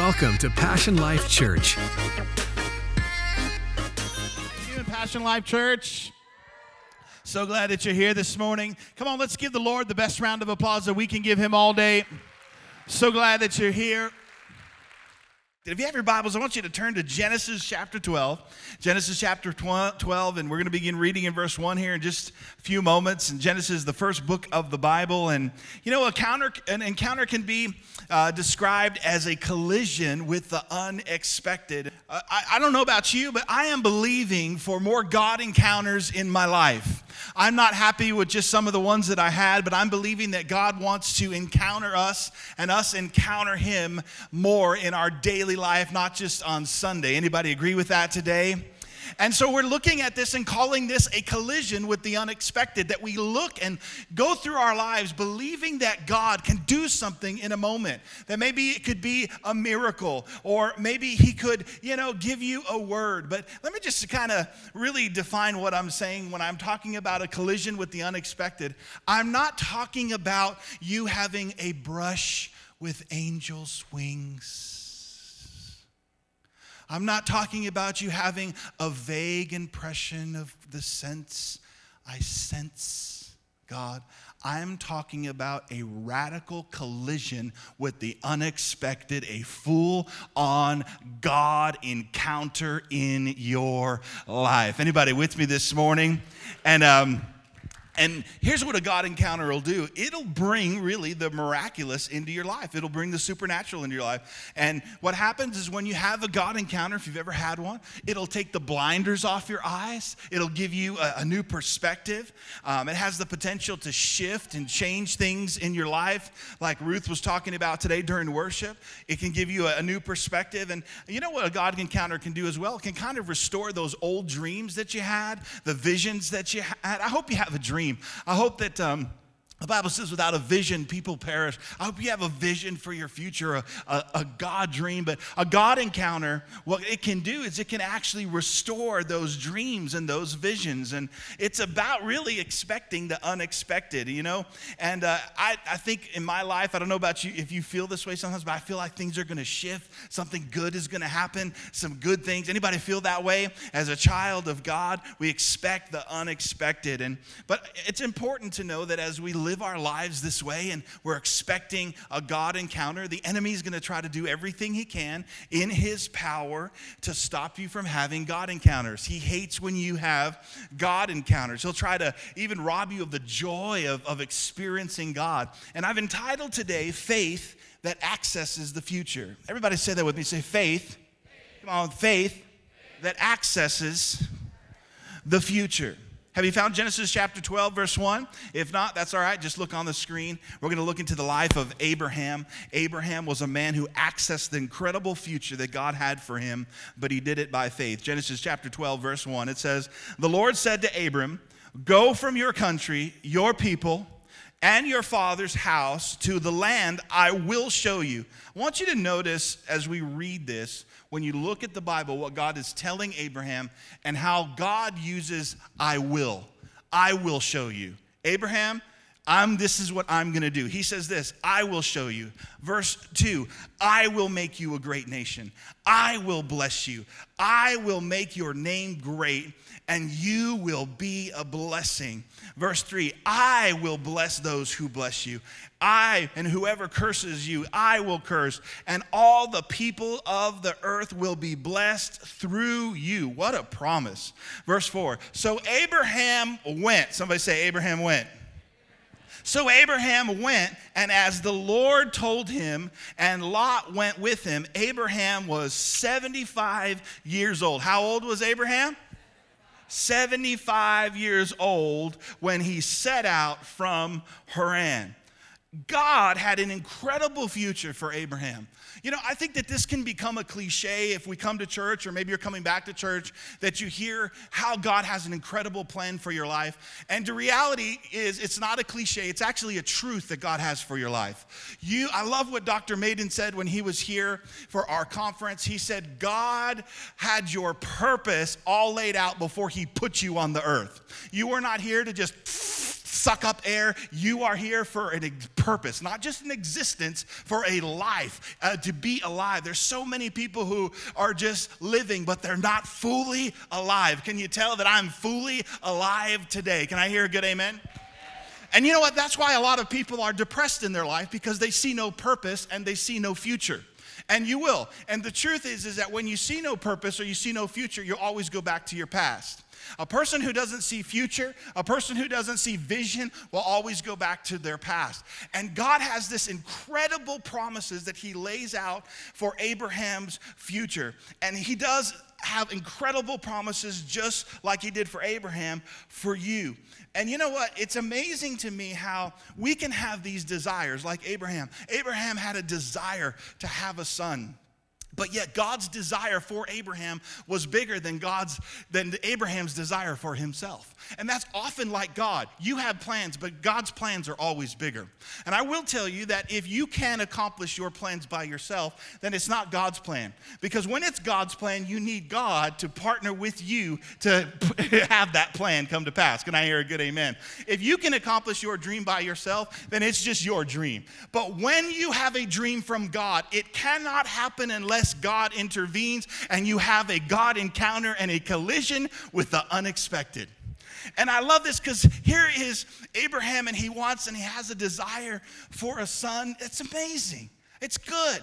Welcome to Passion Life Church. Passion Life Church? So glad that you're here this morning. Come on, let's give the Lord the best round of applause that we can give him all day. So glad that you're here. If you have your Bibles, I want you to turn to Genesis chapter 12. Genesis chapter 12, and we're going to begin reading in verse 1 here in just a few moments. And Genesis is the first book of the Bible. And you know, a counter, an encounter can be uh, described as a collision with the unexpected. Uh, I, I don't know about you, but I am believing for more God encounters in my life. I'm not happy with just some of the ones that I had, but I'm believing that God wants to encounter us and us encounter Him more in our daily life, not just on Sunday. Anybody agree with that today? And so we're looking at this and calling this a collision with the unexpected, that we look and go through our lives believing that God can do something in a moment. That maybe it could be a miracle, or maybe He could, you know, give you a word. But let me just kind of really define what I'm saying when I'm talking about a collision with the unexpected. I'm not talking about you having a brush with angels' wings. I'm not talking about you having a vague impression of the sense I sense God. I'm talking about a radical collision with the unexpected, a full on God encounter in your life. Anybody with me this morning? And, um, and here's what a God encounter will do it'll bring really the miraculous into your life, it'll bring the supernatural into your life. And what happens is when you have a God encounter, if you've ever had one, it'll take the blinders off your eyes, it'll give you a, a new perspective. Um, it has the potential to shift and change things in your life, like Ruth was talking about today during worship. It can give you a, a new perspective. And you know what a God encounter can do as well? It can kind of restore those old dreams that you had, the visions that you had. I hope you have a dream dream. I hope that um, the Bible says, without a vision, people perish. I hope you have a vision for your future, a, a, a, God dream, but a God encounter, what it can do is it can actually restore those dreams and those visions. And it's about really expecting the unexpected, you know? And uh, I, I think in my life, I don't know about you if you feel this way sometimes, but I feel like things are gonna shift. Something good is gonna happen, some good things. Anybody feel that way? As a child of God, we expect the unexpected. And But it's important to know that as we live, live our lives this way and we're expecting a God encounter, the enemy is going to try to do everything he can in his power to stop you from having God encounters. He hates when you have God encounters. He'll try to even rob you of the joy of, of experiencing God. And I've entitled today, Faith That Accesses the Future. Everybody say that with me. Say, Faith. Come on, faith that accesses the future. Have you found Genesis chapter 12, verse 1? If not, that's all right. Just look on the screen. We're going to look into the life of Abraham. Abraham was a man who accessed the incredible future that God had for him, but he did it by faith. Genesis chapter 12, verse 1, it says, The Lord said to Abram, Go from your country, your people, and your father's house to the land I will show you. I want you to notice as we read this when you look at the Bible, what God is telling Abraham and how God uses I will. I will show you. Abraham, I'm this is what I'm going to do. He says this, I will show you. Verse 2, I will make you a great nation. I will bless you. I will make your name great and you will be a blessing. Verse 3 I will bless those who bless you. I and whoever curses you, I will curse, and all the people of the earth will be blessed through you. What a promise. Verse 4 So Abraham went. Somebody say, Abraham went. So Abraham went, and as the Lord told him, and Lot went with him, Abraham was 75 years old. How old was Abraham? 75 years old when he set out from Haran. God had an incredible future for Abraham. You know, I think that this can become a cliche if we come to church, or maybe you're coming back to church, that you hear how God has an incredible plan for your life. And the reality is, it's not a cliche, it's actually a truth that God has for your life. You, I love what Dr. Maiden said when he was here for our conference. He said, God had your purpose all laid out before he put you on the earth. You were not here to just suck up air. You are here for a purpose, not just an existence, for a life, uh, to be alive. There's so many people who are just living, but they're not fully alive. Can you tell that I'm fully alive today? Can I hear a good amen? And you know what? That's why a lot of people are depressed in their life because they see no purpose and they see no future. And you will. And the truth is is that when you see no purpose or you see no future, you always go back to your past. A person who doesn't see future, a person who doesn't see vision will always go back to their past. And God has this incredible promises that he lays out for Abraham's future. And he does have incredible promises just like he did for Abraham for you. And you know what? It's amazing to me how we can have these desires like Abraham. Abraham had a desire to have a son. But yet God's desire for Abraham was bigger than God's than Abraham's desire for himself. And that's often like God. You have plans, but God's plans are always bigger. And I will tell you that if you can accomplish your plans by yourself, then it's not God's plan. Because when it's God's plan, you need God to partner with you to have that plan come to pass. Can I hear a good amen? If you can accomplish your dream by yourself, then it's just your dream. But when you have a dream from God, it cannot happen unless God intervenes and you have a God encounter and a collision with the unexpected. And I love this because here is Abraham and he wants and he has a desire for a son. It's amazing. It's good.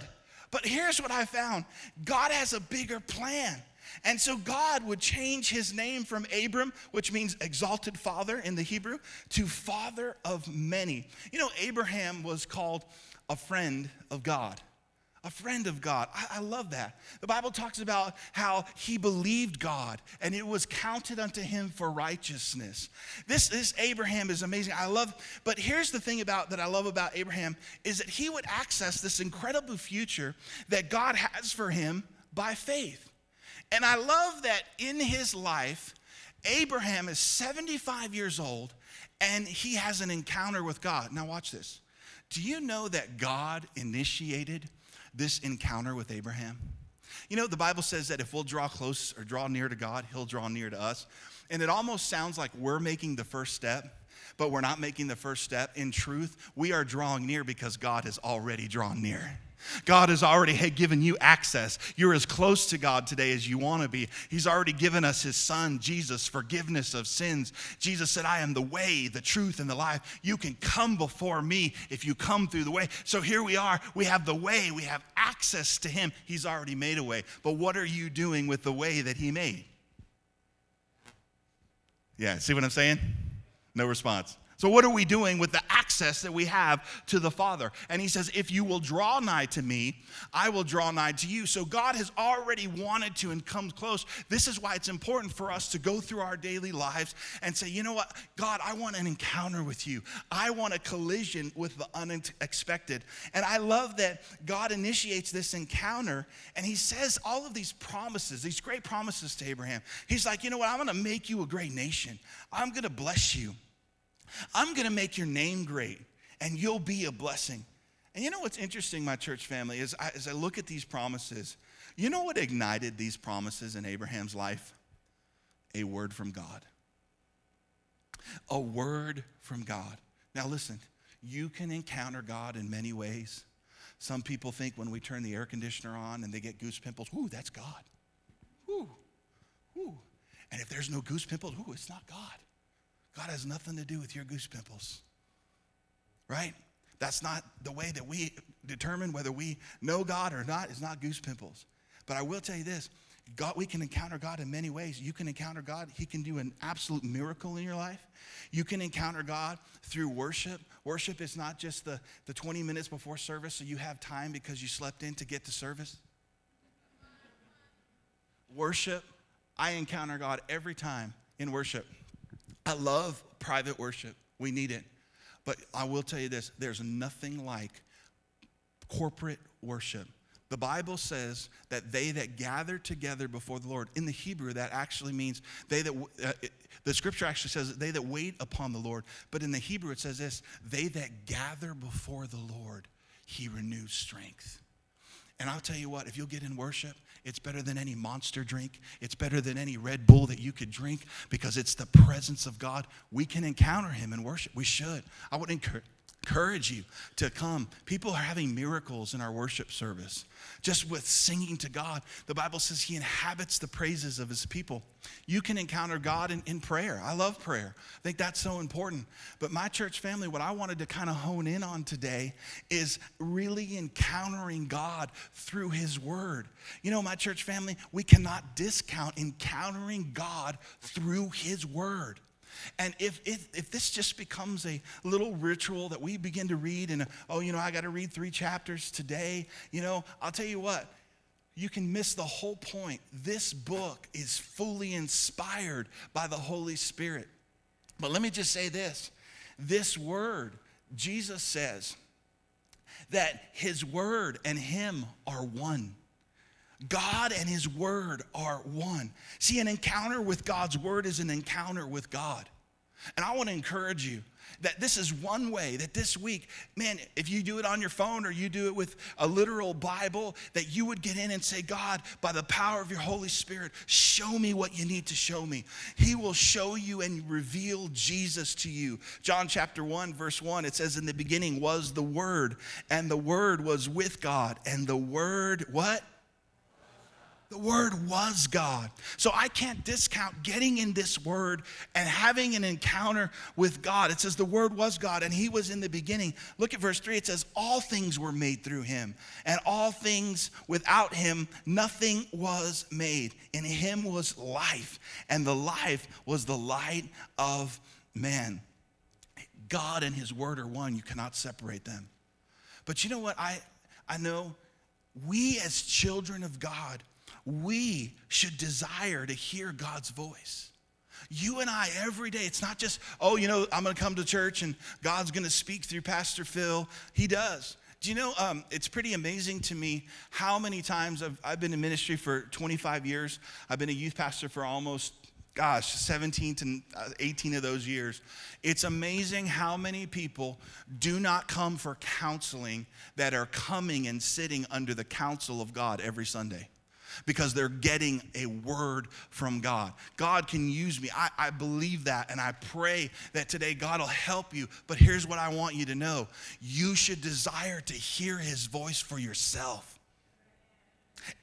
But here's what I found God has a bigger plan. And so God would change his name from Abram, which means exalted father in the Hebrew, to father of many. You know, Abraham was called a friend of God a friend of God. I, I, love that. The Bible talks about how he believed God and it was counted unto him for righteousness. This, this Abraham is amazing. I love, but here's the thing about that I love about Abraham is that he would access this incredible future that God has for him by faith. And I love that in his life, Abraham is 75 years old and he has an encounter with God. Now, watch this. Do you know that God initiated this encounter with Abraham? You know, the Bible says that if we'll draw close or draw near to God, He'll draw near to us. And it almost sounds like we're making the first step, but we're not making the first step. In truth, we are drawing near because God has already drawn near. God has already given you access. You're as close to God today as you want to be. He's already given us His Son, Jesus, forgiveness of sins. Jesus said, I am the way, the truth, and the life. You can come before me if you come through the way. So here we are. We have the way, we have access to Him. He's already made a way. But what are you doing with the way that He made? Yeah, see what I'm saying? No response. So, what are we doing with the access that we have to the Father? And he says, If you will draw nigh to me, I will draw nigh to you. So, God has already wanted to and come close. This is why it's important for us to go through our daily lives and say, You know what? God, I want an encounter with you. I want a collision with the unexpected. And I love that God initiates this encounter and he says all of these promises, these great promises to Abraham. He's like, You know what? I'm going to make you a great nation, I'm going to bless you. I'm going to make your name great and you'll be a blessing. And you know what's interesting, my church family, is I, as I look at these promises, you know what ignited these promises in Abraham's life? A word from God. A word from God. Now, listen, you can encounter God in many ways. Some people think when we turn the air conditioner on and they get goose pimples, ooh, that's God. Ooh, ooh. And if there's no goose pimples, ooh, it's not God. God has nothing to do with your goose pimples, right? That's not the way that we determine whether we know God or not, is not goose pimples. But I will tell you this God, we can encounter God in many ways. You can encounter God, He can do an absolute miracle in your life. You can encounter God through worship. Worship is not just the, the 20 minutes before service so you have time because you slept in to get to service. Worship, I encounter God every time in worship. I love private worship. We need it. But I will tell you this there's nothing like corporate worship. The Bible says that they that gather together before the Lord, in the Hebrew, that actually means they that, uh, it, the scripture actually says they that wait upon the Lord. But in the Hebrew, it says this they that gather before the Lord, he renews strength. And I'll tell you what, if you'll get in worship, it's better than any monster drink. It's better than any Red Bull that you could drink because it's the presence of God. We can encounter Him in worship. We should. I would encourage encourage you to come. People are having miracles in our worship service just with singing to God. The Bible says He inhabits the praises of His people. You can encounter God in, in prayer. I love prayer, I think that's so important. But my church family, what I wanted to kind of hone in on today is really encountering God through His Word. You know, my church family, we cannot discount encountering God through His Word. And if, if, if this just becomes a little ritual that we begin to read, and oh, you know, I got to read three chapters today, you know, I'll tell you what, you can miss the whole point. This book is fully inspired by the Holy Spirit. But let me just say this this word, Jesus says that his word and him are one. God and His Word are one. See, an encounter with God's Word is an encounter with God. And I want to encourage you that this is one way that this week, man, if you do it on your phone or you do it with a literal Bible, that you would get in and say, God, by the power of your Holy Spirit, show me what you need to show me. He will show you and reveal Jesus to you. John chapter 1, verse 1, it says, In the beginning was the Word, and the Word was with God, and the Word, what? The Word was God. So I can't discount getting in this Word and having an encounter with God. It says the Word was God and He was in the beginning. Look at verse 3. It says, All things were made through Him, and all things without Him, nothing was made. In Him was life, and the life was the light of man. God and His Word are one. You cannot separate them. But you know what? I, I know we as children of God, we should desire to hear God's voice. You and I, every day, it's not just, oh, you know, I'm going to come to church and God's going to speak through Pastor Phil. He does. Do you know, um, it's pretty amazing to me how many times I've, I've been in ministry for 25 years. I've been a youth pastor for almost, gosh, 17 to uh, 18 of those years. It's amazing how many people do not come for counseling that are coming and sitting under the counsel of God every Sunday because they're getting a word from God. God can use me. I, I believe that, and I pray that today God will help you. But here's what I want you to know you should desire to hear his voice for yourself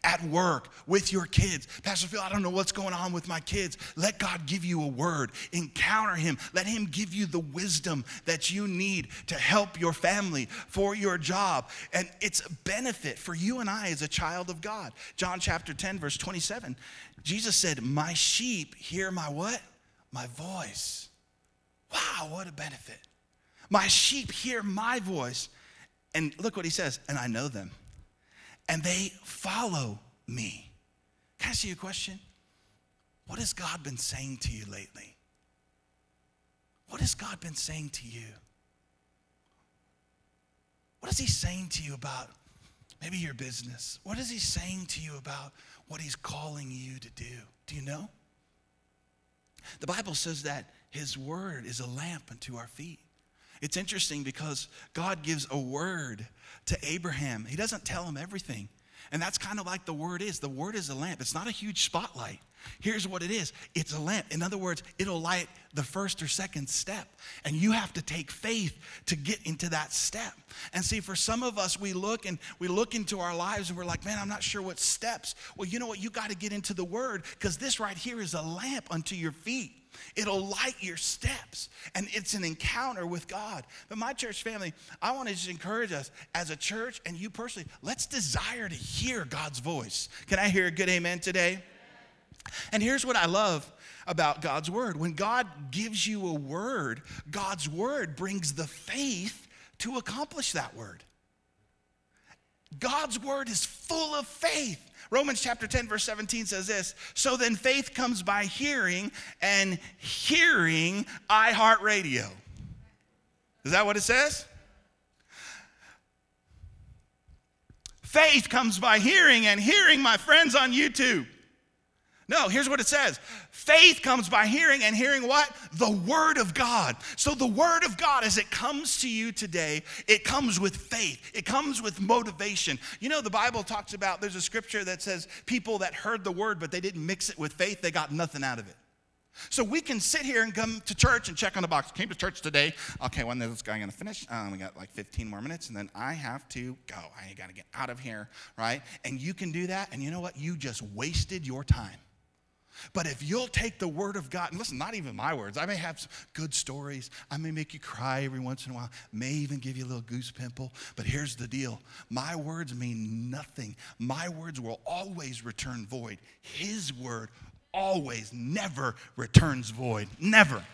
at work, with your kids. Pastor Phil, I don't know what's going on with my kids. Let God give you a word. Encounter Him. Let Him give you the wisdom that you need to help your family, for your job. And it's a benefit for you and I as a child of God. John chapter 10, verse 27, Jesus said, My sheep hear my what? My voice. Wow, what a benefit. My sheep hear my voice. And look what he says, and I know them and they follow me. Can I ask you a question? What has God been saying to you lately? What has God been saying to you? What is He saying to you about maybe your business? What is He saying to you about what He's calling you to do? Do you know? The Bible says that His word is a lamp unto our feet. It's interesting because God gives a word to Abraham. He doesn't tell him everything. And that's kind of like the word is. The word is a lamp. It's not a huge spotlight. Here's what it is it's a lamp. In other words, it'll light the first or second step. And you have to take faith to get into that step. And see, for some of us, we look and we look into our lives and we're like, man, I'm not sure what steps. Well, you know what? You got to get into the word because this right here is a lamp unto your feet. It'll light your steps, and it's an encounter with God. But my church family, I want to just encourage us as a church and you personally, let's desire to hear God's voice. Can I hear a good amen today? And here's what I love about God's word when God gives you a word, God's word brings the faith to accomplish that word. God's word is full of faith. Romans chapter 10, verse 17 says this So then faith comes by hearing, and hearing iHeartRadio. Is that what it says? Faith comes by hearing, and hearing, my friends on YouTube. No, here's what it says faith comes by hearing, and hearing what? The Word of God. So, the Word of God, as it comes to you today, it comes with faith, it comes with motivation. You know, the Bible talks about there's a scripture that says people that heard the Word, but they didn't mix it with faith, they got nothing out of it. So we can sit here and come to church and check on the box. Came to church today. Okay, when is this guy gonna finish? Um, we got like 15 more minutes, and then I have to go. I gotta get out of here, right? And you can do that, and you know what? You just wasted your time. But if you'll take the word of God, and listen, not even my words, I may have some good stories. I may make you cry every once in a while, may even give you a little goose pimple. But here's the deal my words mean nothing. My words will always return void. His word always, never returns void. Never.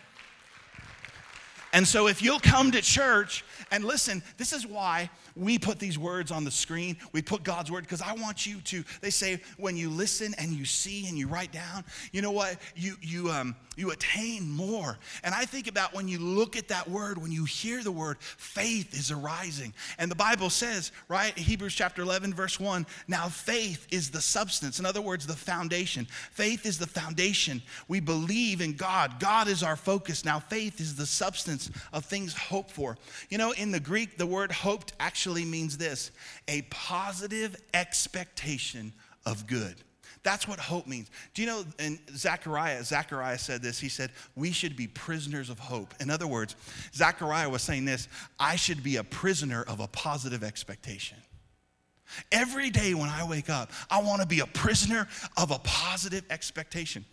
And so, if you'll come to church and listen, this is why we put these words on the screen. We put God's word because I want you to. They say when you listen and you see and you write down, you know what? You you um you attain more. And I think about when you look at that word, when you hear the word, faith is arising. And the Bible says, right, Hebrews chapter 11, verse 1, now faith is the substance. In other words, the foundation. Faith is the foundation. We believe in God. God is our focus. Now faith is the substance of things hoped for. You know, in the Greek, the word hoped actually means this a positive expectation of good. That's what hope means. Do you know in Zechariah, Zechariah said this. He said, We should be prisoners of hope. In other words, Zechariah was saying this I should be a prisoner of a positive expectation. Every day when I wake up, I want to be a prisoner of a positive expectation.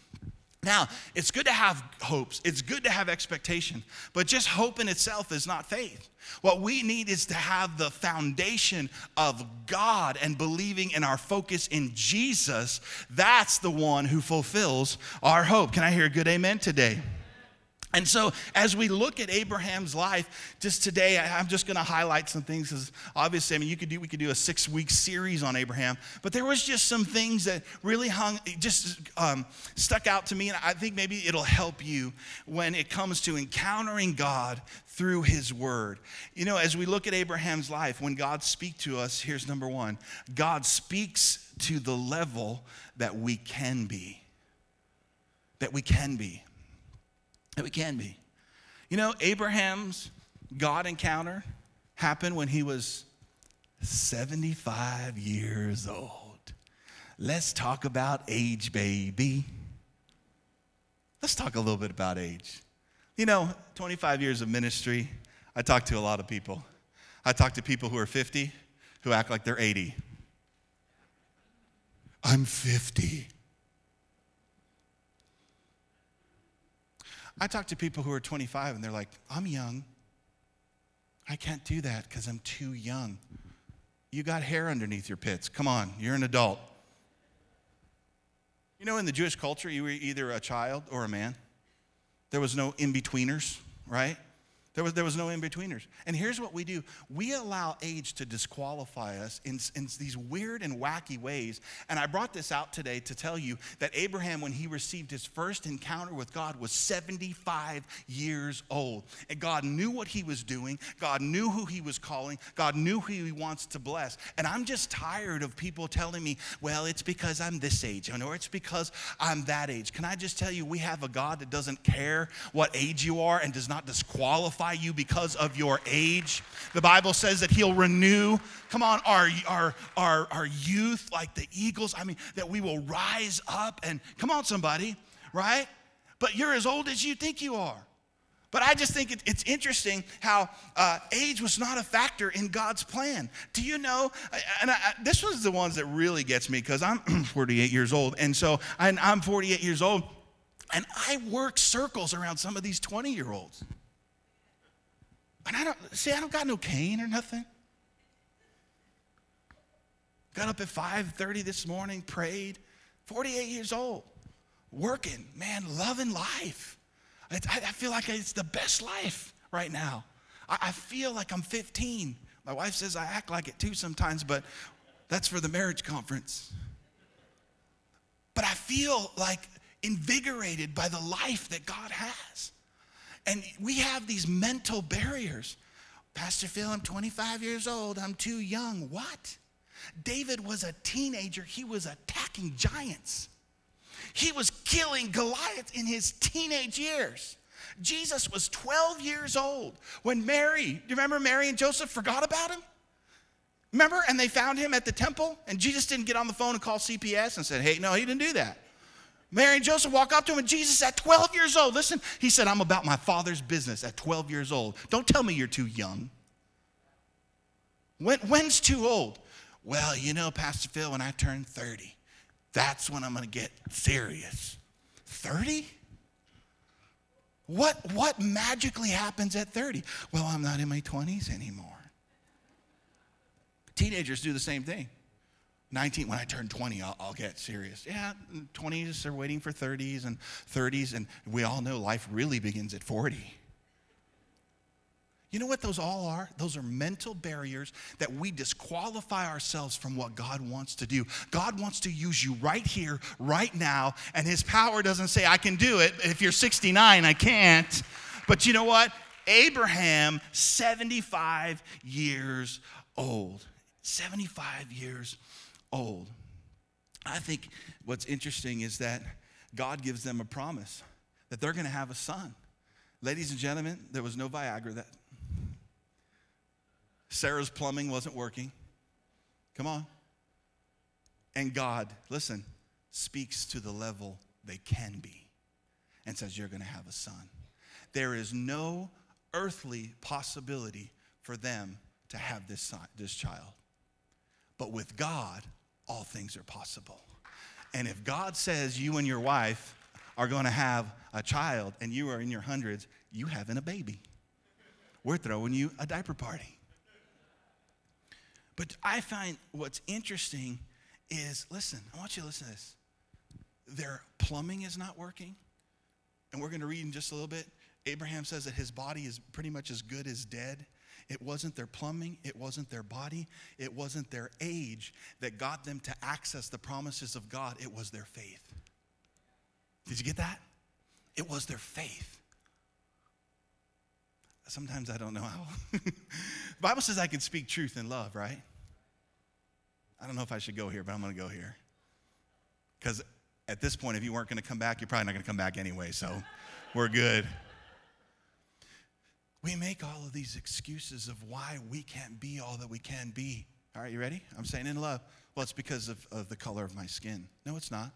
Now, it's good to have hopes, it's good to have expectation, but just hope in itself is not faith. What we need is to have the foundation of God and believing in our focus in Jesus. That's the one who fulfills our hope. Can I hear a good amen today? And so, as we look at Abraham's life, just today, I'm just going to highlight some things. Because obviously, I mean, you could do we could do a six week series on Abraham, but there was just some things that really hung, just um, stuck out to me, and I think maybe it'll help you when it comes to encountering God through His Word. You know, as we look at Abraham's life, when God speaks to us, here's number one: God speaks to the level that we can be. That we can be we can be. You know, Abraham's God encounter happened when he was 75 years old. Let's talk about age, baby. Let's talk a little bit about age. You know, 25 years of ministry, I talk to a lot of people. I talk to people who are 50 who act like they're 80. I'm 50. I talk to people who are 25 and they're like, I'm young. I can't do that because I'm too young. You got hair underneath your pits. Come on, you're an adult. You know, in the Jewish culture, you were either a child or a man. There was no in betweeners, right? There was, there was no in betweeners. And here's what we do we allow age to disqualify us in, in these weird and wacky ways. And I brought this out today to tell you that Abraham, when he received his first encounter with God, was 75 years old. And God knew what he was doing, God knew who he was calling, God knew who he wants to bless. And I'm just tired of people telling me, well, it's because I'm this age, or it's because I'm that age. Can I just tell you, we have a God that doesn't care what age you are and does not disqualify you because of your age. The Bible says that He'll renew, come on, our, our, our, our youth like the eagles. I mean, that we will rise up and, come on, somebody, right? But you're as old as you think you are. But I just think it, it's interesting how uh, age was not a factor in God's plan. Do you know? And I, this was the ones that really gets me because I'm 48 years old. And so and I'm 48 years old. And I work circles around some of these 20 year olds. And I don't, see, I don't got no cane or nothing. Got up at 5.30 this morning, prayed, 48 years old, working, man, loving life. I, I feel like it's the best life right now. I, I feel like I'm 15. My wife says I act like it too sometimes, but that's for the marriage conference. But I feel like invigorated by the life that God has. And we have these mental barriers. Pastor Phil, I'm 25 years old. I'm too young. What? David was a teenager. He was attacking giants. He was killing Goliath in his teenage years. Jesus was 12 years old when Mary, do you remember Mary and Joseph forgot about him? Remember? And they found him at the temple, and Jesus didn't get on the phone and call CPS and said, Hey, no, he didn't do that. Mary and Joseph walk up to him, and Jesus, at 12 years old, listen, he said, I'm about my father's business at 12 years old. Don't tell me you're too young. When, when's too old? Well, you know, Pastor Phil, when I turn 30, that's when I'm going to get serious. 30? What, what magically happens at 30? Well, I'm not in my 20s anymore. Teenagers do the same thing. 19, when I turn 20, I'll, I'll, get serious. Yeah, 20s are waiting for 30s and 30s, and we all know life really begins at 40. You know what those all are? Those are mental barriers that we disqualify ourselves from what God wants to do. God wants to use you right here, right now, and His power doesn't say, I can do it. If you're 69, I can't. But you know what? Abraham, 75 years old. 75 years old. I think what's interesting is that God gives them a promise that they're going to have a son. Ladies and gentlemen, there was no Viagra that Sarah's plumbing wasn't working. Come on. And God, listen, speaks to the level they can be and says, You're going to have a son. There is no earthly possibility for them to have this, son, this child. But with God, all things are possible. And if God says you and your wife are going to have a child and you are in your hundreds, you having a baby. We're throwing you a diaper party. But I find what's interesting is listen, I want you to listen to this. Their plumbing is not working. And we're going to read in just a little bit. Abraham says that his body is pretty much as good as dead. It wasn't their plumbing, it wasn't their body, it wasn't their age that got them to access the promises of God, it was their faith. Did you get that? It was their faith. Sometimes I don't know how. Bible says I can speak truth in love, right? I don't know if I should go here, but I'm going to go here. Because at this point, if you weren't going to come back, you're probably not going to come back anyway, so we're good. We make all of these excuses of why we can't be all that we can be. All right, you ready? I'm saying in love. Well, it's because of, of the color of my skin. No, it's not.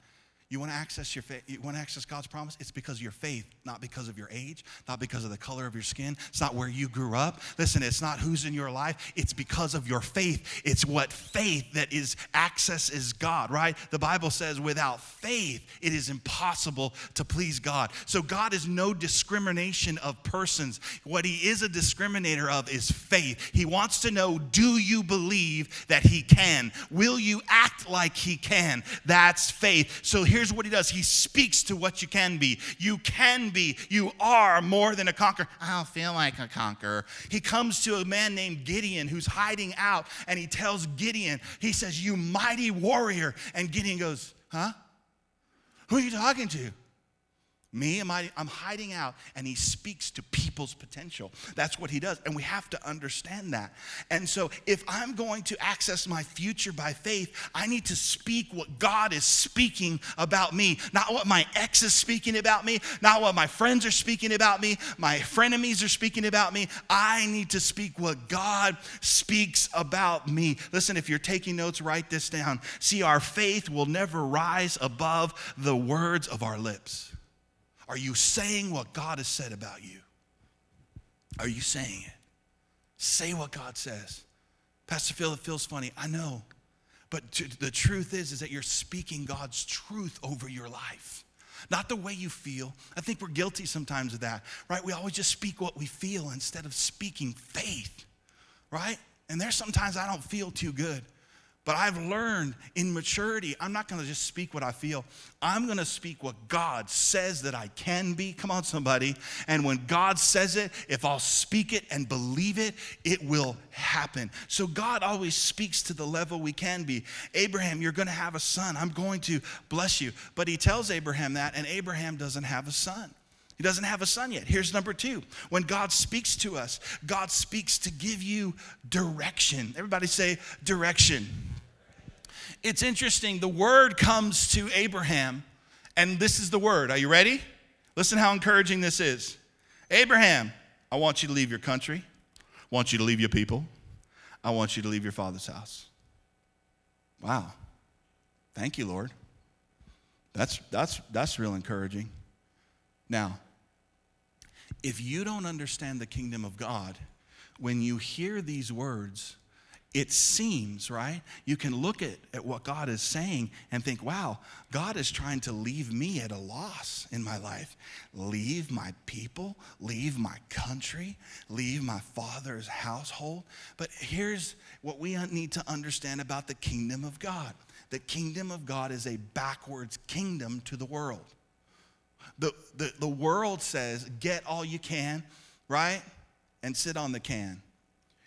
You want to access your faith, you want to access God's promise? It's because of your faith, not because of your age, not because of the color of your skin. It's not where you grew up. Listen, it's not who's in your life. It's because of your faith. It's what faith that is access is God, right? The Bible says without faith, it is impossible to please God. So God is no discrimination of persons. What he is a discriminator of is faith. He wants to know, do you believe that he can? Will you act like he can? That's faith. So here here's what he does he speaks to what you can be. You can be, you are more than a conqueror. I don't feel like a conqueror. He comes to a man named Gideon who's hiding out, and he tells Gideon, he says, You mighty warrior. And Gideon goes, Huh? Who are you talking to? Me, am I, I'm hiding out, and he speaks to people's potential. That's what he does, and we have to understand that. And so, if I'm going to access my future by faith, I need to speak what God is speaking about me, not what my ex is speaking about me, not what my friends are speaking about me, my frenemies are speaking about me. I need to speak what God speaks about me. Listen, if you're taking notes, write this down. See, our faith will never rise above the words of our lips. Are you saying what God has said about you? Are you saying it? Say what God says. Pastor Phil, it feels funny. I know. But the truth is, is that you're speaking God's truth over your life. Not the way you feel. I think we're guilty sometimes of that, right? We always just speak what we feel instead of speaking faith, right? And there's sometimes I don't feel too good. But I've learned in maturity, I'm not gonna just speak what I feel. I'm gonna speak what God says that I can be. Come on, somebody. And when God says it, if I'll speak it and believe it, it will happen. So God always speaks to the level we can be. Abraham, you're gonna have a son. I'm going to bless you. But he tells Abraham that, and Abraham doesn't have a son. He doesn't have a son yet. Here's number two. When God speaks to us, God speaks to give you direction. Everybody say direction it's interesting. The word comes to Abraham, And this is the word. Are you ready? Listen how encouraging this is. Abraham, I want you to leave your country. I want you to leave your people. I want you to leave your father's house. Wow. Thank you, Lord. That's, that's, that's real encouraging. Now, if you don't understand the kingdom of God, when you hear these words, it seems, right? You can look at, at what God is saying and think, wow, God is trying to leave me at a loss in my life. Leave my people, leave my country, leave my father's household. But here's what we need to understand about the kingdom of God the kingdom of God is a backwards kingdom to the world. The, the, the world says, get all you can, right? And sit on the can.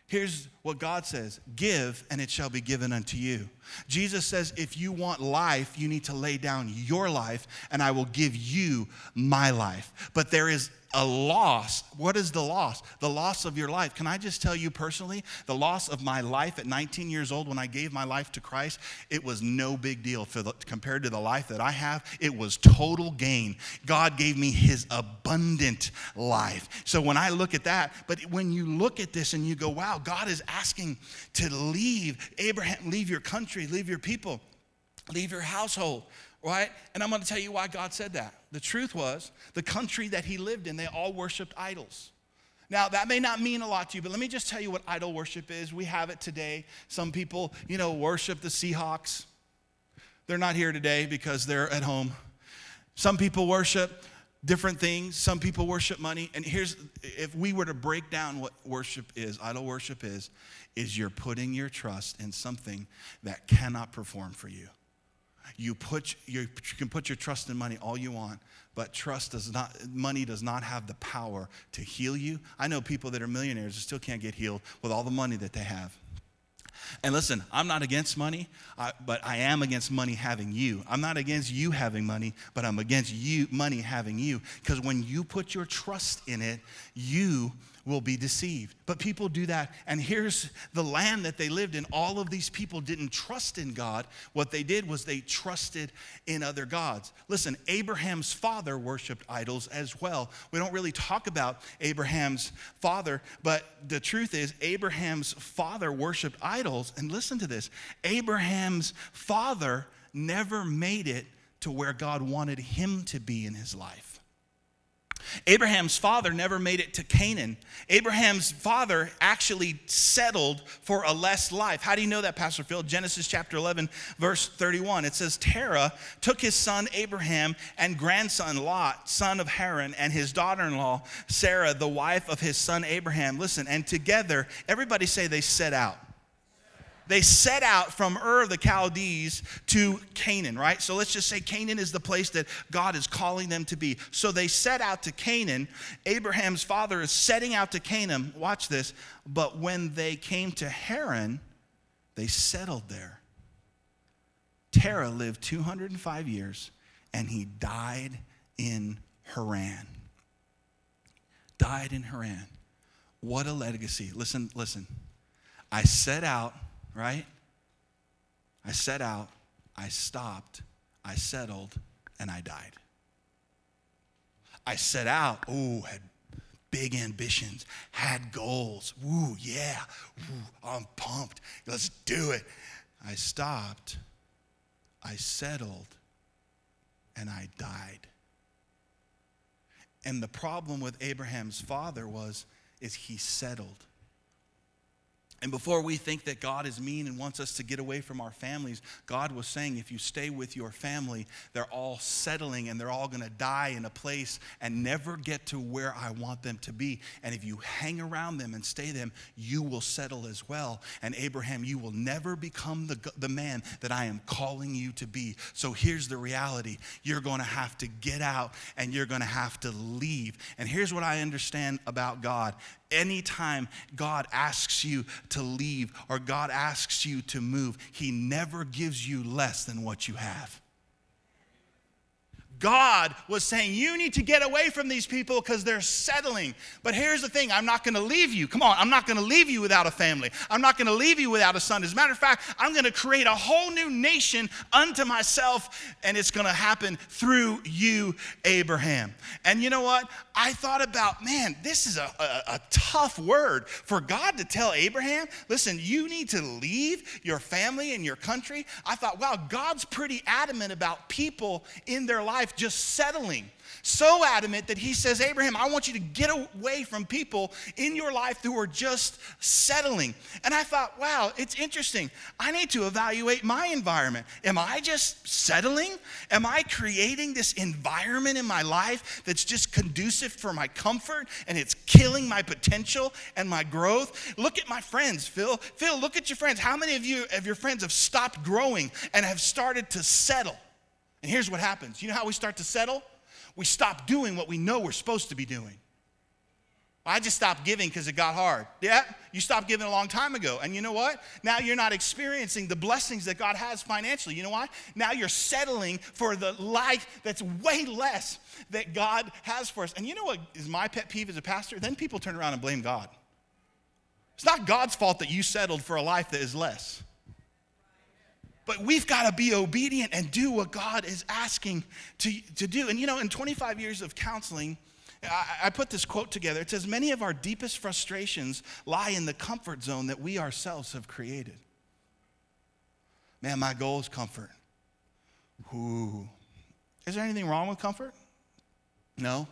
Here's what God says Give, and it shall be given unto you. Jesus says, If you want life, you need to lay down your life, and I will give you my life. But there is a loss. What is the loss? The loss of your life. Can I just tell you personally, the loss of my life at 19 years old when I gave my life to Christ, it was no big deal for the, compared to the life that I have. It was total gain. God gave me his abundant life. So when I look at that, but when you look at this and you go, wow, God is asking to leave Abraham, leave your country, leave your people, leave your household right? And I'm to tell you why God said that. The truth was, the country that he lived in, they all worshiped idols. Now, that may not mean a lot to you, but let me just tell you what idol worship is. We have it today. Some people, you know, worship the Seahawks. They're not here today because they're at home. Some people worship different things. Some people worship money. And here's if we were to break down what worship is, idol worship is, is you're putting your trust in something that cannot perform for you. You, put, you can put your trust in money all you want, but trust does not, money does not have the power to heal you. I know people that are millionaires that still can't get healed with all the money that they have. And listen, I'm not against money, but I am against money having you. I'm not against you having money, but I'm against you money having you. Because when you put your trust in it, you will be deceived. But people do that. And here's the land that they lived in. All of these people didn't trust in God. What they did was they trusted in other gods. Listen, Abraham's father worshiped idols as well. We don't really talk about Abraham's father, but the truth is, Abraham's father worshiped idols. And listen to this Abraham's father never made it to where God wanted him to be in his life. Abraham's father never made it to Canaan. Abraham's father actually settled for a less life. How do you know that, Pastor Phil? Genesis chapter 11, verse 31. It says, Terah took his son Abraham and grandson Lot, son of Haran, and his daughter in law, Sarah, the wife of his son Abraham. Listen, and together, everybody say they set out they set out from Ur of the Chaldees to Canaan, right? So let's just say Canaan is the place that God is calling them to be. So they set out to Canaan. Abraham's father is setting out to Canaan. Watch this. But when they came to Haran, they settled there. Terah lived 205 years and he died in Haran. Died in Haran. What a legacy. Listen, listen. I set out right? I set out, I stopped, I settled, and I died. I set out, ooh, had big ambitions, had goals. Ooh, yeah, Woo, I'm pumped. Let's do it. I stopped, I settled, and I died. And the problem with Abraham's father was is he settled. And before we think that God is mean and wants us to get away from our families, God was saying if you stay with your family, they're all settling and they're all going to die in a place and never get to where I want them to be. And if you hang around them and stay them, you will settle as well. And Abraham, you will never become the, the man that I am calling you to be. So here's the reality you're going to have to get out and you're going to have to leave. And here's what I understand about God anytime God asks you to leave or God asks you to move, He never gives you less than what you have. God was saying, You need to get away from these people because they're settling. But here's the thing I'm not going to leave you. Come on, I'm not going to leave you without a family. I'm not going to leave you without a son. As a matter of fact, I'm going to create a whole new nation unto myself, and it's going to happen through you, Abraham. And you know what? I thought about, man, this is a, a, a tough word for God to tell Abraham, listen, you need to leave your family and your country. I thought, wow, God's pretty adamant about people in their life just settling. So adamant that he says, Abraham, I want you to get away from people in your life who are just settling. And I thought, wow, it's interesting. I need to evaluate my environment. Am I just settling? Am I creating this environment in my life that's just conducive for my comfort and it's killing my potential and my growth? Look at my friends, Phil. Phil, look at your friends. How many of you of your friends have stopped growing and have started to settle? And here's what happens. You know how we start to settle? We stop doing what we know we're supposed to be doing. I just stopped giving because it got hard. Yeah, you stopped giving a long time ago. And you know what? Now you're not experiencing the blessings that God has financially. You know why? Now you're settling for the life that's way less that God has for us. And you know what is my pet peeve as a pastor? Then people turn around and blame God. It's not God's fault that you settled for a life that is less. But we've got to be obedient and do what God is asking to, to do. And you know, in 25 years of counseling, I, I put this quote together. It says, Many of our deepest frustrations lie in the comfort zone that we ourselves have created. Man, my goal is comfort. Ooh. Is there anything wrong with comfort? No.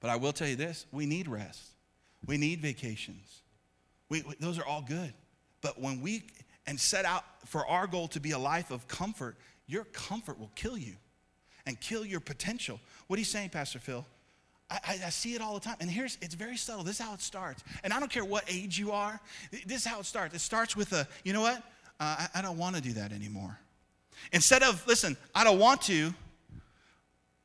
But I will tell you this we need rest, we need vacations. We, we, those are all good. But when we and set out for our goal to be a life of comfort, your comfort will kill you and kill your potential. What are you saying, Pastor Phil? I, I, I, see it all the time. And here's, it's very subtle. This is how it starts. And I don't care what age you are, this is how it starts. It starts with a, you know what? Uh, I, I don't want to do that anymore. Instead of, listen, I don't want to,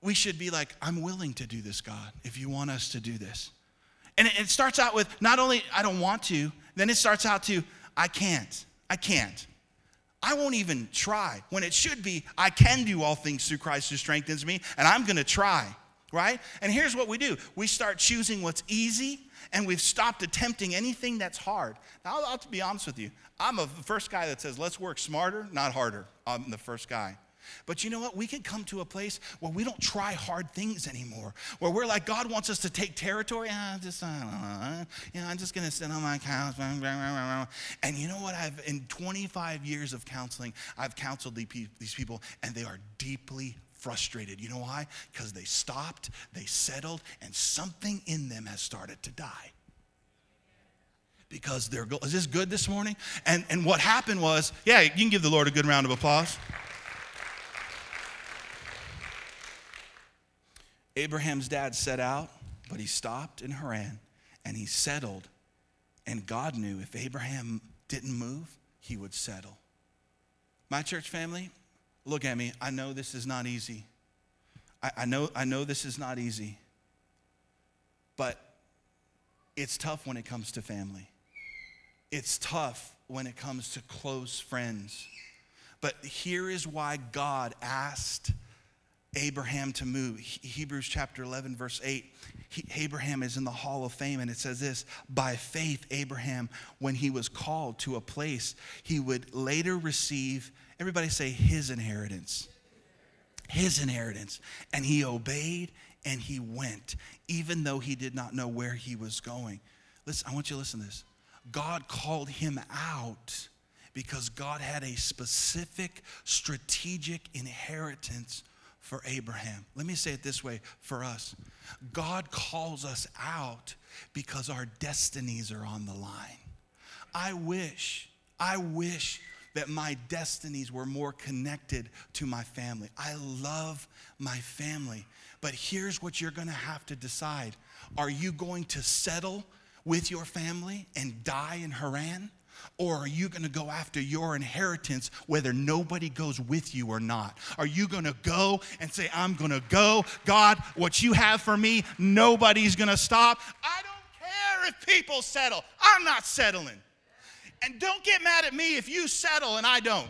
we should be like, I'm willing to do this, God, if you want us to do this. And it, it starts out with not only I don't want to, then it starts out to I can't. I can't. I won't even try. When it should be, I can do all things through Christ who strengthens me, and I'm gonna try, right? And here's what we do we start choosing what's easy, and we've stopped attempting anything that's hard. Now, I'll, I'll be honest with you. I'm a, the first guy that says, let's work smarter, not harder. I'm the first guy. But you know what? We can come to a place where we don't try hard things anymore. Where we're like, God wants us to take territory. Ah, just, uh, you know, I'm just going to sit on my couch. And you know what? I've in 25 years of counseling, I've counseled these people, and they are deeply frustrated. You know why? Because they stopped, they settled, and something in them has started to die because they're is this good this morning and and what happened was yeah you can give the lord a good round of applause Abraham's dad set out, but he stopped in Haran and he settled. And God knew if Abraham didn't move, he would settle. My church family, look at me. I know this is not easy. I, I know, I know this is not easy. But it's tough when it comes to family. It's tough when it comes to close friends. But here is why God asked Abraham to move. Hebrews chapter 11, verse 8. He, Abraham is in the hall of fame, and it says this By faith, Abraham, when he was called to a place, he would later receive, everybody say, his inheritance. His inheritance. And he obeyed and he went, even though he did not know where he was going. Listen, I want you to listen to this. God called him out because God had a specific strategic inheritance for Abraham. Let me say it this way for us God calls us out because our destinies are on the line. I wish, I wish that my destinies were more connected to my family. I love my family. But here's what you're gonna have to decide Are you going to settle with your family and die in Haran? Or are you going to go after your inheritance whether nobody goes with you or not? Are you going to go and say, I'm going to go? God, what you have for me, nobody's going to stop. I don't care if people settle. I'm not settling. And don't get mad at me if you settle and I don't.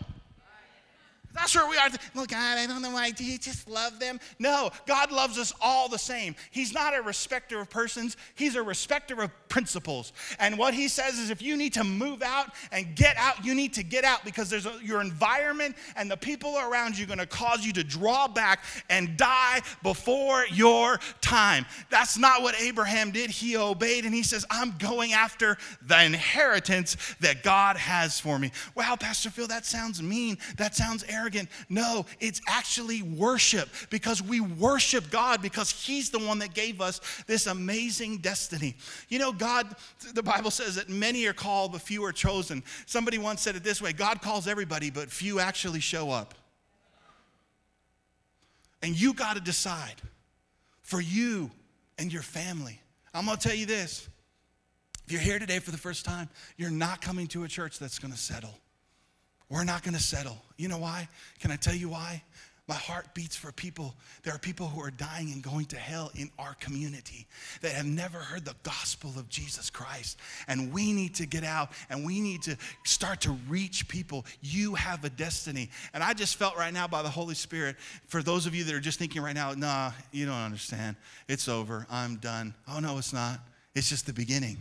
I where we are. Look, God, I don't know why. Do you just love them? No, God loves us all the same. He's not a respecter of persons, He's a respecter of principles. And what He says is if you need to move out and get out, you need to get out because there's a, your environment and the people around you are going to cause you to draw back and die before your time. That's not what Abraham did. He obeyed and he says, I'm going after the inheritance that God has for me. Wow, Pastor Phil, that sounds mean. That sounds arrogant. No, it's actually worship because we worship God because He's the one that gave us this amazing destiny. You know, God, the Bible says that many are called, but few are chosen. Somebody once said it this way God calls everybody, but few actually show up. And you got to decide for you and your family. I'm going to tell you this. If you're here today for the first time, you're not coming to a church that's going to settle. We're not going to settle. You know why? Can I tell you why? My heart beats for people. There are people who are dying and going to hell in our community that have never heard the gospel of Jesus Christ. And we need to get out and we need to start to reach people. You have a destiny. And I just felt right now by the Holy Spirit, for those of you that are just thinking right now, nah, you don't understand. It's over. I'm done. Oh, no, it's not. It's just the beginning.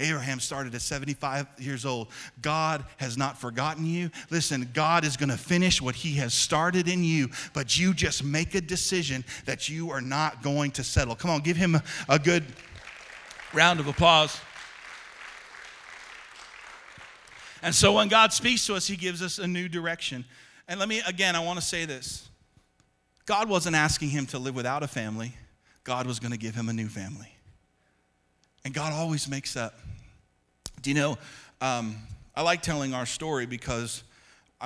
Abraham started at 75 years old. God has not forgotten you. Listen, God is going to finish what he has started in you, but you just make a decision that you are not going to settle. Come on, give him a good round of applause. And so when God speaks to us, he gives us a new direction. And let me, again, I want to say this God wasn't asking him to live without a family, God was going to give him a new family. And God always makes up. Do you know, um, I like telling our story because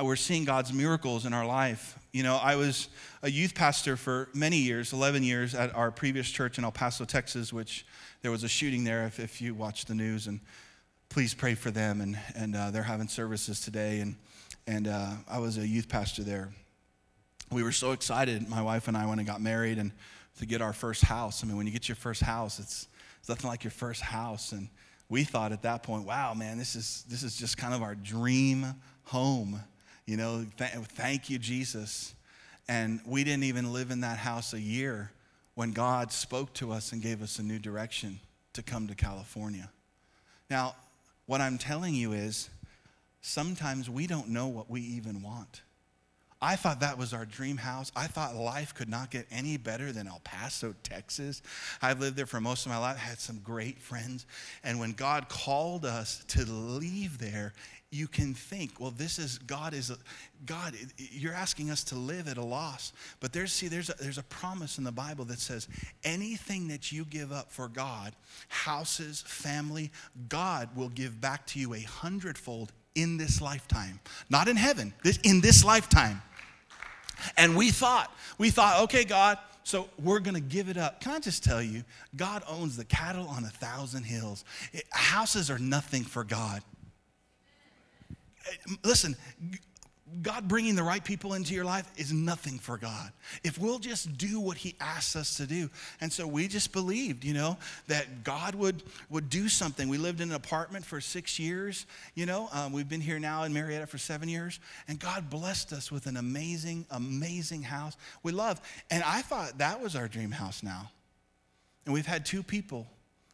we're seeing God's miracles in our life. You know, I was a youth pastor for many years, 11 years, at our previous church in El Paso, Texas, which there was a shooting there, if, if you watch the news. And please pray for them. And, and uh, they're having services today. And, and uh, I was a youth pastor there. We were so excited, my wife and I, when I got married and to get our first house. I mean, when you get your first house, it's, it's nothing like your first house. And we thought at that point, wow, man, this is, this is just kind of our dream home. You know, th- thank you, Jesus. And we didn't even live in that house a year when God spoke to us and gave us a new direction to come to California. Now, what I'm telling you is sometimes we don't know what we even want. I thought that was our dream house. I thought life could not get any better than El Paso, Texas. I've lived there for most of my life, had some great friends. And when God called us to leave there, you can think, well, this is God is God. You're asking us to live at a loss, but there's see there's a, there's a promise in the Bible that says anything that you give up for God, houses, family, God will give back to you a hundredfold in this lifetime, not in heaven. This in this lifetime. And we thought, we thought, okay, God, so we're going to give it up. Can I just tell you, God owns the cattle on a thousand hills. It, houses are nothing for God. Eh, listen, God bringing the right people into your life is nothing for God. If we'll just do what He asks us to do. And so we just believed, you know, that God would, would do something. We lived in an apartment for six years, you know. Um, we've been here now in Murrieta for seven years. And God blessed us with an amazing, amazing house we love. And I thought that was our dream house now. And we've had two people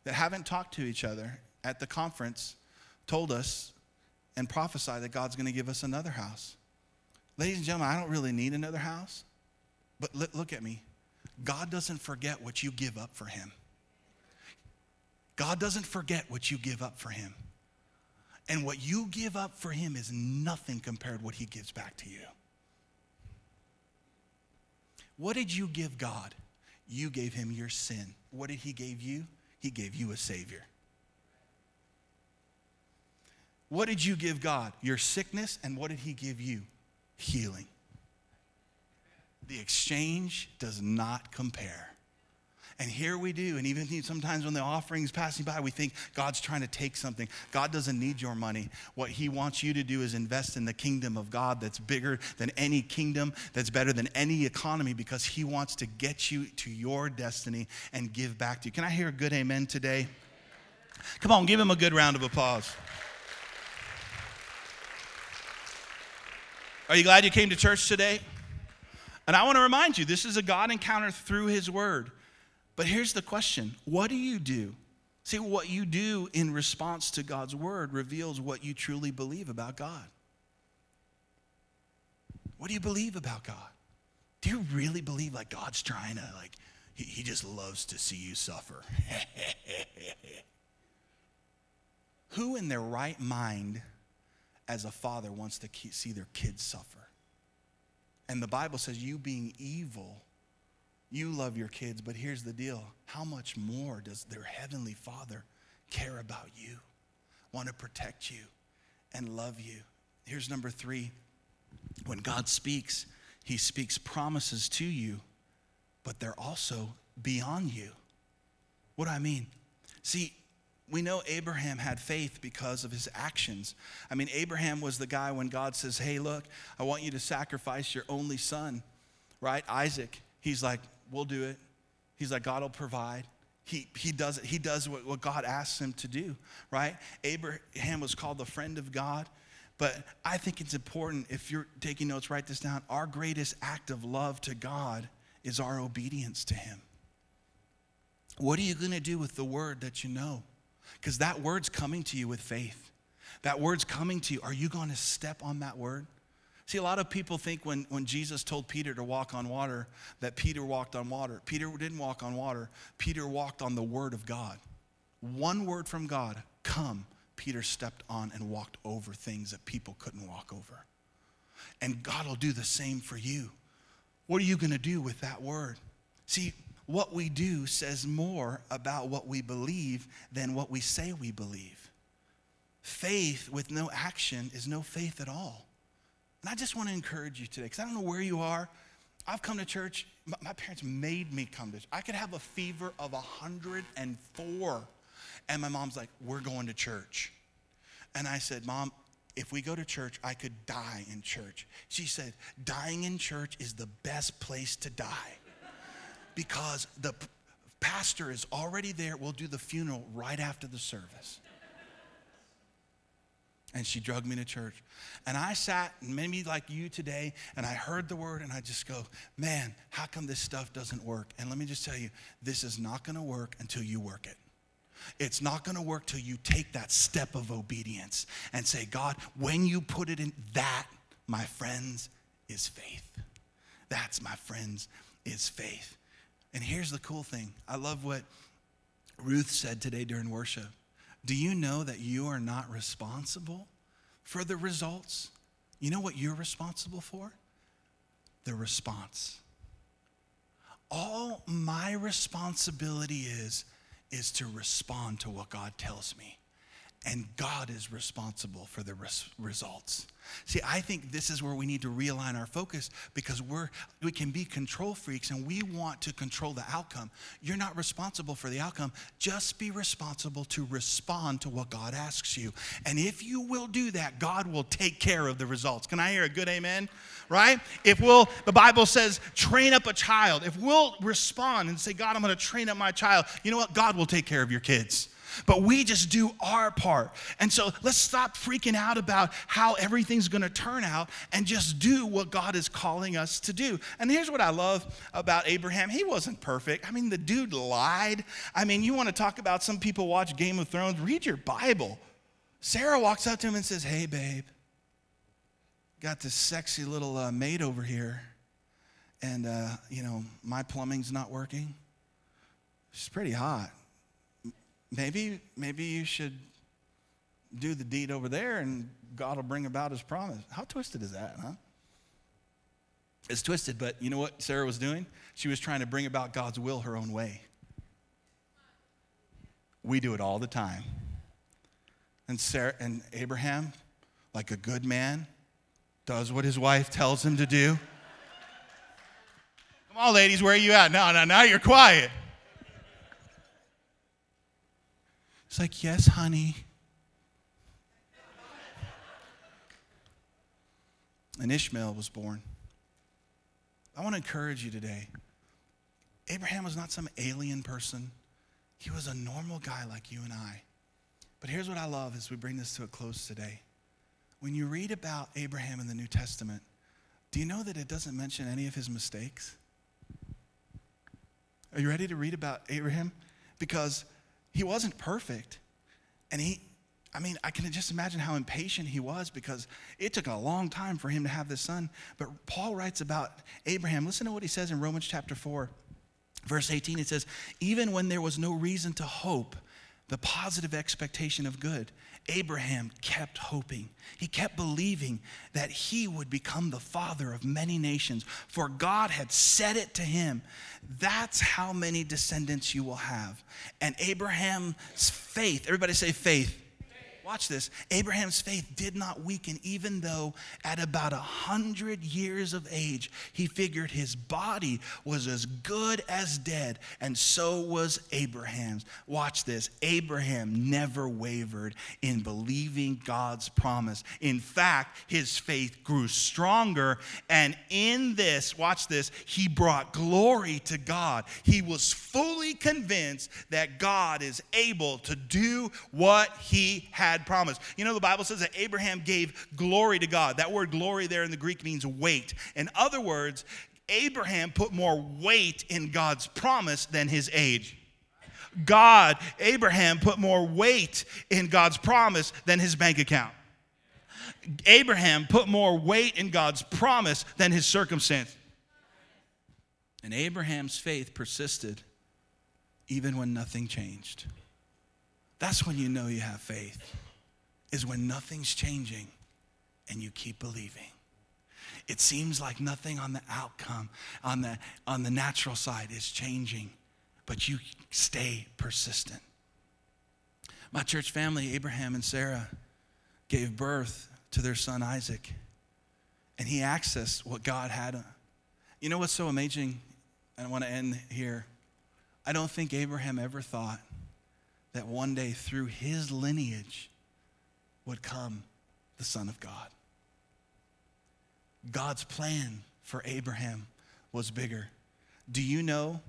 that haven't talked to each other at the conference told us and prophesy that God's going to give us another house. Ladies and gentlemen, I don't really need another house, but look at me. God doesn't forget what you give up for Him. God doesn't forget what you give up for Him. And what you give up for Him is nothing compared to what He gives back to you. What did you give God? You gave Him your sin. What did He give you? He gave you a Savior. What did you give God? Your sickness, and what did He give you? Healing. The exchange does not compare. And here we do. And even sometimes when the offering is passing by, we think God's trying to take something. God doesn't need your money. What He wants you to do is invest in the kingdom of God that's bigger than any kingdom, that's better than any economy, because He wants to get you to your destiny and give back to you. Can I hear a good amen today? Come on, give Him a good round of applause. Are you glad you came to church today? And I want to remind you this is a God encounter through His Word. But here's the question What do you do? See, what you do in response to God's Word reveals what you truly believe about God. What do you believe about God? Do you really believe like God's trying to, like, he, he just loves to see you suffer? Who in their right mind as a father wants to see their kids suffer? And the Bible says, you being evil, you love your kids, but here's the deal how much more does their heavenly father care about you, want to protect you, and love you? Here's number three when God speaks, he speaks promises to you, but they're also beyond you. What do I mean? See, we know Abraham had faith because of his actions. I mean, Abraham was the guy when God says, Hey, look, I want you to sacrifice your only son, right? Isaac. He's like, We'll do it. He's like, God will provide. He, he does it. He does what, what God asks him to do, right? Abraham was called the friend of God. But I think it's important, if you're taking notes, write this down. Our greatest act of love to God is our obedience to Him. What are you going to do with the word that you know? Because that word's coming to you with faith. That word's coming to you. Are you going to step on that word? See, a lot of people think when, when Jesus told Peter to walk on water, that Peter walked on water. Peter didn't walk on water, Peter walked on the word of God. One word from God, come. Peter stepped on and walked over things that people couldn't walk over. And God will do the same for you. What are you going to do with that word? See, what we do says more about what we believe than what we say we believe. Faith with no action is no faith at all. And I just want to encourage you today, because I don't know where you are. I've come to church. My parents made me come to church. I could have a fever of 104 and my mom's like, We're going to church. And I said, Mom, if we go to church, I could die in church. She said, Dying in church is the best place to die because the pastor is already there. We'll do the funeral right after the service. And she drugged me to church. And I sat, maybe like you today, and I heard the word, and I just go, man, how come this stuff doesn't work? And let me just tell you, this is not gonna work until you work it. It's not to work till you take that step of obedience and say, God, when you put it in, that, my friends, is faith. That's, my friends, is faith. And here's the cool thing I love what Ruth said today during worship. Do you know that you are not responsible for the results? You know what you're responsible for? The response. All my responsibility is is to respond to what God tells me. And God is responsible for the res- results. See, I think this is where we need to realign our focus because we're we can be control freaks and we want to control the outcome. You're not responsible for the outcome. Just be responsible to respond to what God asks you. And if you will do that, God will take care of the results. Can I hear a good amen? Right? If we'll, the Bible says, train up a child. If we'll respond and say, God, I'm going to train up my child, you know what? God will take care of your kids but we just do our part. And so let's stop freaking out about how everything's going to turn out and just do what God is calling us to do. And here's what I love about Abraham he wasn't perfect. I mean, the dude lied. I mean, you want to talk about some people watch Game of Thrones, read your Bible. Sarah walks up to him and says, Hey, babe, got this sexy little uh, maid over here. And, uh, you know, my plumbing's not working. She's pretty hot maybe, maybe you should do the deed over there and God will bring about his promise. How twisted is that, huh? It's twisted, but you know what Sarah was doing? She was trying to bring about God's will her own way. We do it all the time. And Sarah and Abraham, like a good man, does what his wife tells him to do. Come on, ladies, where are you at? No, no, now you're quiet. It's like, Yes, honey. And Ishmael was born. I want to encourage you today. Abraham was not some alien person. He was a normal guy like you and I. But here's what I love as we bring this to a close today. When you read about Abraham in the New Testament, Do you know that it doesn't mention any of his mistakes? Are you ready to read about Abraham? Because he wasn't perfect. And he, I mean, I can just imagine how impatient he was because it took a long time for him to have this son. But Paul writes about Abraham. Listen to what he says in Romans chapter 4, verse 18. It says, Even when there was no reason to hope, the positive expectation of good, Abraham kept hoping. He kept believing that he would become the father of many nations, for God had said it to him. That's how many descendants you will have. And Abraham's faith, everybody say faith Watch this. Abraham's faith did not weaken, even though at about a hundred years of age, he figured his body was as good as dead, and so was Abraham's. Watch this. Abraham never wavered in believing God's promise. In fact, his faith grew stronger, and in this, watch this, he brought glory to God. He was fully convinced that God is able to do what he had had promised. You know, the Bible says that Abraham gave glory to God. That word glory there in the Greek means weight. In other words, Abraham put more weight in God's promise than his age. God, Abraham put more weight in God's promise than his bank account. Abraham put more weight in God's promise than his circumstance. And Abraham's faith persisted even when nothing changed. That's when you know you have faith is when nothing's changing and you keep believing. It seems like nothing on the outcome, on the, on the natural side, is changing, but you stay persistent. My church family, Abraham and Sarah, gave birth to their son Isaac, and he accessed what God had. You know what's so amazing? I want to end here. I don't think Abraham ever thought that one day through his lineage, would come the Son of God. God's plan for Abraham was bigger. Do you know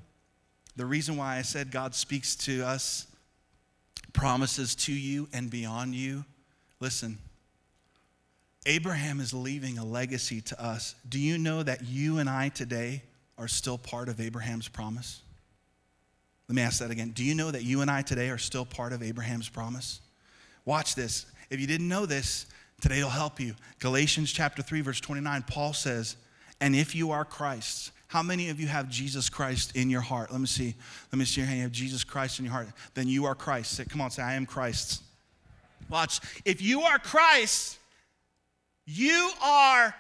the reason why I said God speaks to us, promises to you and beyond you? Listen, Abraham is leaving a legacy to us. Do you know that you and I today are still part of Abraham's promise? Let me ask that again. Do you know that you and I today are still part of Abraham's promise? Watch this. If you didn't know this, today it'll help you. Galatians chapter 3, verse 29, Paul says, And if you are Christ's, how many of you have Jesus Christ in your heart? Let me see. Let me see your hand. You have Jesus Christ in your heart. Then you are Christ. Say, come on, say, I am Christ's. Watch. If you are Christ, you are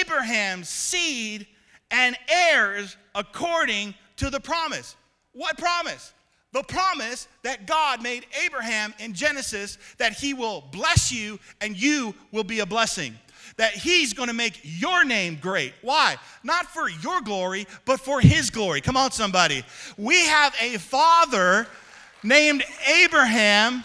Abraham's seed and heirs according to the promise. What promise? The promise that God made Abraham in Genesis that he will bless you and you will be a blessing. That he's gonna make your name great. Why? Not for your glory, but for his glory. Come on, somebody. We have a father named Abraham.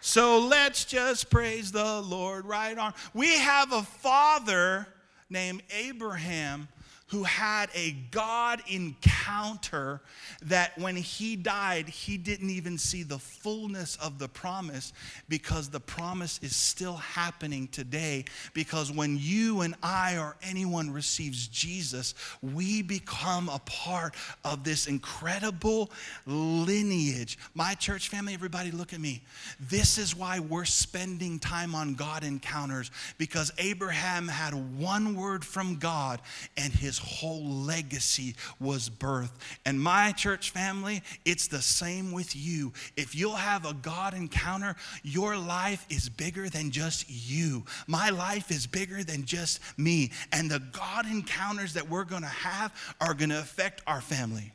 So let's just praise the Lord right on. We have a father named Abraham who had a God encounter that when he died, he didn't even see the fullness of the promise because the promise is still happening today. Because when you and I or anyone receives Jesus, we become a part of this incredible lineage. My church family, everybody, look at me. This is why we're spending time on God encounters because Abraham had one word from God and his whole legacy was birthed. And my church family, it's the same with you. If you'll have a God encounter, your life is bigger than just you. My life is bigger than just me. And the God encounters that we're going to have are going to affect our family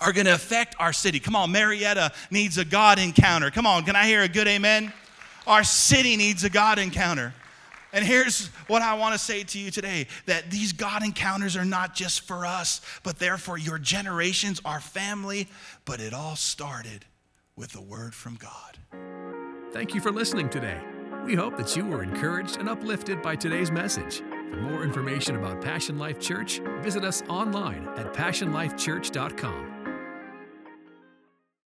are going to affect our city. Come on, Murrieta needs a God encounter. Come on, can I hear a good amen? Our city needs a God encounter. And here's what I want to say to you today that these God encounters are not just for us, but they're for your generations, our family. But it all started with a word from God. Thank you for listening today. We hope that you were encouraged and uplifted by today's message. For more information about Passion Life Church, visit us online at passionlifechurch.com.